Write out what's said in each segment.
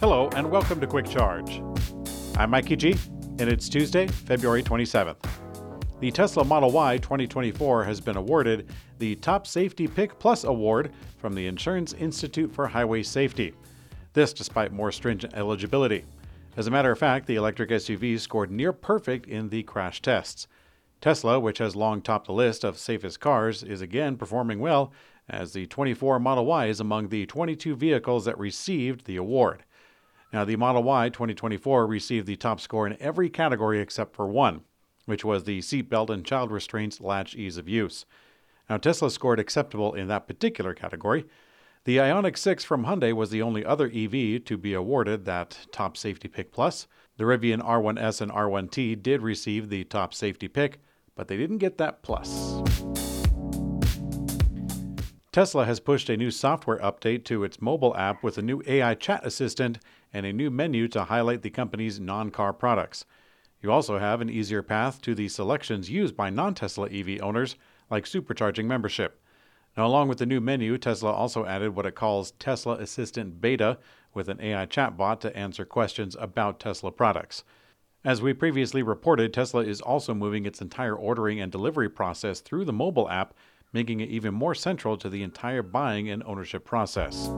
Hello, and welcome to Quick Charge. I'm Mikey G, and it's Tuesday, February 27th. The Tesla Model Y 2024 has been awarded the Top Safety Pick Plus Award from the Insurance Institute for Highway Safety. This despite more stringent eligibility. As a matter of fact, the electric SUV scored near perfect in the crash tests. Tesla, which has long topped the list of safest cars, is again performing well, as the 24 Model Y is among the 22 vehicles that received the award. Now, the Model Y 2024 received the top score in every category except for one, which was the seatbelt and child restraints latch ease of use. Now, Tesla scored acceptable in that particular category. The Ioniq 6 from Hyundai was the only other EV to be awarded that top safety pick plus. The Rivian R1S and R1T did receive the top safety pick, but they didn't get that plus. Tesla has pushed a new software update to its mobile app with a new AI chat assistant and a new menu to highlight the company's non car products. You also have an easier path to the selections used by non Tesla EV owners, like supercharging membership. Now, along with the new menu, Tesla also added what it calls Tesla Assistant Beta with an AI chatbot to answer questions about Tesla products. As we previously reported, Tesla is also moving its entire ordering and delivery process through the mobile app, making it even more central to the entire buying and ownership process.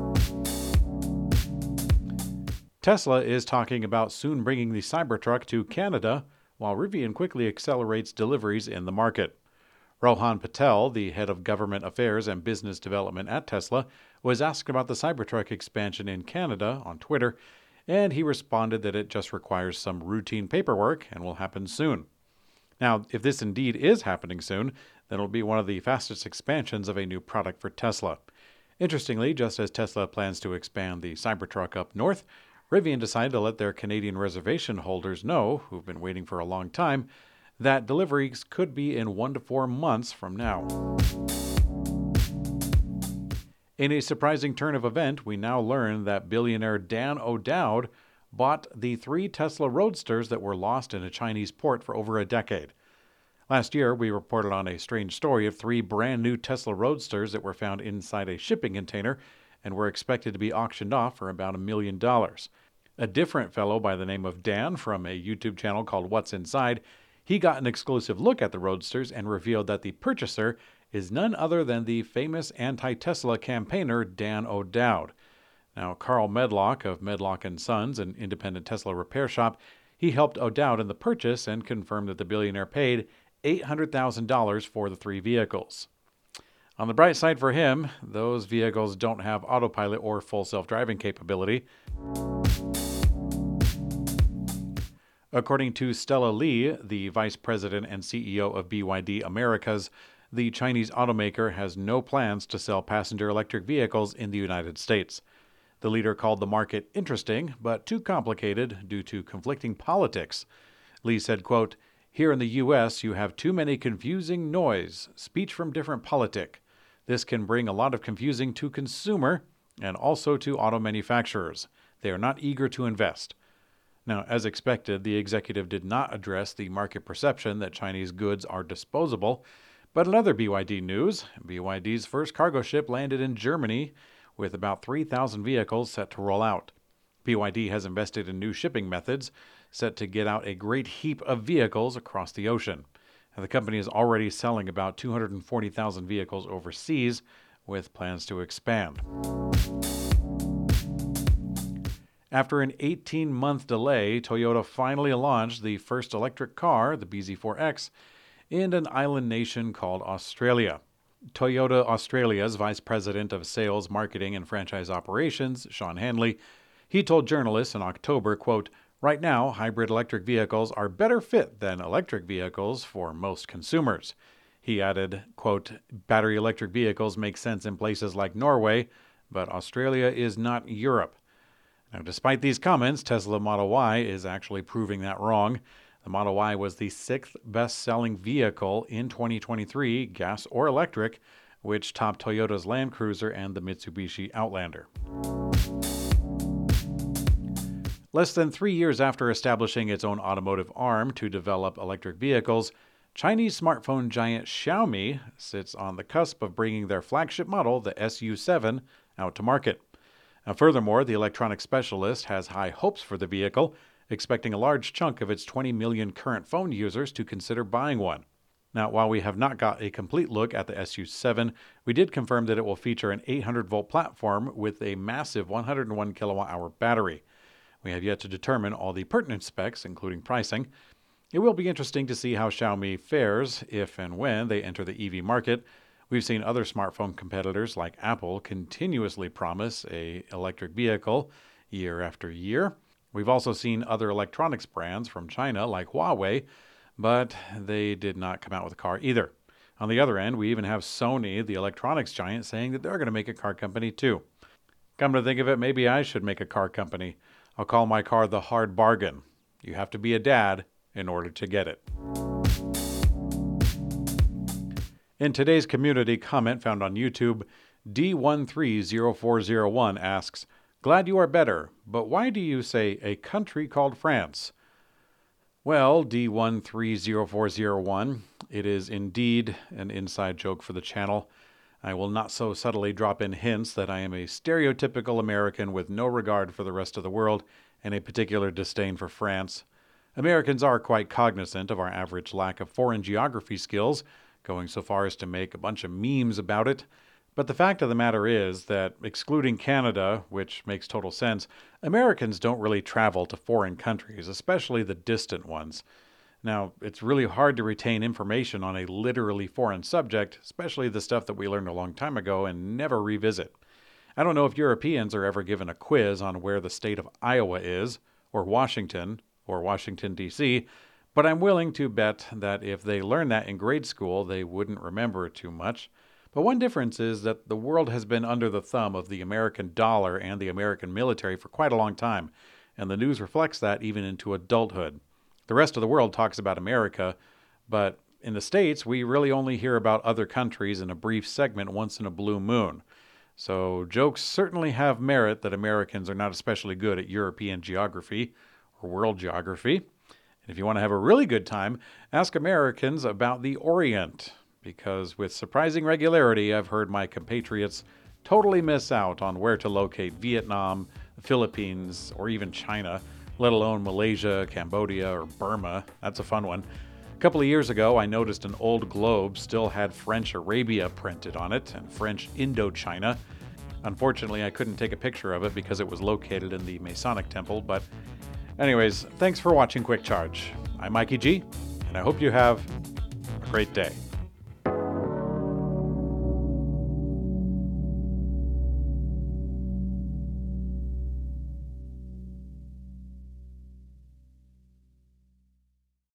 Tesla is talking about soon bringing the Cybertruck to Canada, while Rivian quickly accelerates deliveries in the market. Rohan Patel, the head of government affairs and business development at Tesla, was asked about the Cybertruck expansion in Canada on Twitter, and he responded that it just requires some routine paperwork and will happen soon. Now, if this indeed is happening soon, then it'll be one of the fastest expansions of a new product for Tesla. Interestingly, just as Tesla plans to expand the Cybertruck up north, Rivian decided to let their Canadian reservation holders know, who've been waiting for a long time, that deliveries could be in one to four months from now. In a surprising turn of event, we now learn that billionaire Dan O'Dowd bought the three Tesla Roadsters that were lost in a Chinese port for over a decade. Last year, we reported on a strange story of three brand new Tesla Roadsters that were found inside a shipping container and were expected to be auctioned off for about a million dollars. A different fellow by the name of Dan from a YouTube channel called What's Inside, he got an exclusive look at the Roadsters and revealed that the purchaser is none other than the famous anti-Tesla campaigner Dan O'Dowd. Now, Carl Medlock of Medlock and Sons, an independent Tesla repair shop, he helped O'Dowd in the purchase and confirmed that the billionaire paid $800,000 for the three vehicles. On the bright side for him, those vehicles don't have autopilot or full self driving capability. According to Stella Li, the vice president and CEO of BYD Americas, the Chinese automaker has no plans to sell passenger electric vehicles in the United States. The leader called the market interesting, but too complicated due to conflicting politics. Li said, quote, here in the U.S., you have too many confusing noise, speech from different politic. This can bring a lot of confusing to consumer and also to auto manufacturers. They are not eager to invest. Now, as expected, the executive did not address the market perception that Chinese goods are disposable. But in other BYD news, BYD's first cargo ship landed in Germany with about 3,000 vehicles set to roll out. BYD has invested in new shipping methods, set to get out a great heap of vehicles across the ocean. the company is already selling about 240,000 vehicles overseas, with plans to expand. After an 18 month delay, Toyota finally launched the first electric car, the BZ4X, in an island nation called Australia. Toyota Australia's Vice President of Sales, Marketing, and Franchise Operations, Sean Hanley, he told journalists in October, quote, Right now, hybrid electric vehicles are better fit than electric vehicles for most consumers. He added, quote, Battery electric vehicles make sense in places like Norway, but Australia is not Europe. Now, despite these comments, Tesla Model Y is actually proving that wrong. The Model Y was the sixth best selling vehicle in 2023, gas or electric, which topped Toyota's Land Cruiser and the Mitsubishi Outlander. Less than three years after establishing its own automotive arm to develop electric vehicles, Chinese smartphone giant Xiaomi sits on the cusp of bringing their flagship model, the SU7, out to market. Furthermore, the electronic specialist has high hopes for the vehicle, expecting a large chunk of its 20 million current phone users to consider buying one. Now, while we have not got a complete look at the SU7, we did confirm that it will feature an 800 volt platform with a massive 101 kilowatt hour battery. We have yet to determine all the pertinent specs, including pricing. It will be interesting to see how Xiaomi fares if and when they enter the EV market. We've seen other smartphone competitors like Apple continuously promise a electric vehicle year after year. We've also seen other electronics brands from China like Huawei but they did not come out with a car either. On the other end, we even have Sony, the electronics giant, saying that they're going to make a car company too. Come to think of it, maybe I should make a car company. I'll call my car the Hard Bargain. You have to be a dad in order to get it. In today's community comment found on YouTube, D130401 asks, Glad you are better, but why do you say a country called France? Well, D130401, it is indeed an inside joke for the channel. I will not so subtly drop in hints that I am a stereotypical American with no regard for the rest of the world and a particular disdain for France. Americans are quite cognizant of our average lack of foreign geography skills, going so far as to make a bunch of memes about it. But the fact of the matter is that, excluding Canada, which makes total sense, Americans don't really travel to foreign countries, especially the distant ones. Now, it's really hard to retain information on a literally foreign subject, especially the stuff that we learned a long time ago and never revisit. I don't know if Europeans are ever given a quiz on where the state of Iowa is, or Washington, or Washington, D.C., but I'm willing to bet that if they learned that in grade school, they wouldn't remember it too much. But one difference is that the world has been under the thumb of the American dollar and the American military for quite a long time, and the news reflects that even into adulthood. The rest of the world talks about America, but in the States, we really only hear about other countries in a brief segment once in a blue moon. So, jokes certainly have merit that Americans are not especially good at European geography or world geography. If you want to have a really good time, ask Americans about the Orient because with surprising regularity, I've heard my compatriots totally miss out on where to locate Vietnam, the Philippines, or even China, let alone Malaysia, Cambodia, or Burma. That's a fun one. A couple of years ago, I noticed an old globe still had French Arabia printed on it and French Indochina. Unfortunately, I couldn't take a picture of it because it was located in the Masonic Temple, but anyways, thanks for watching Quick Charge. I'm Mikey G, and I hope you have a great day.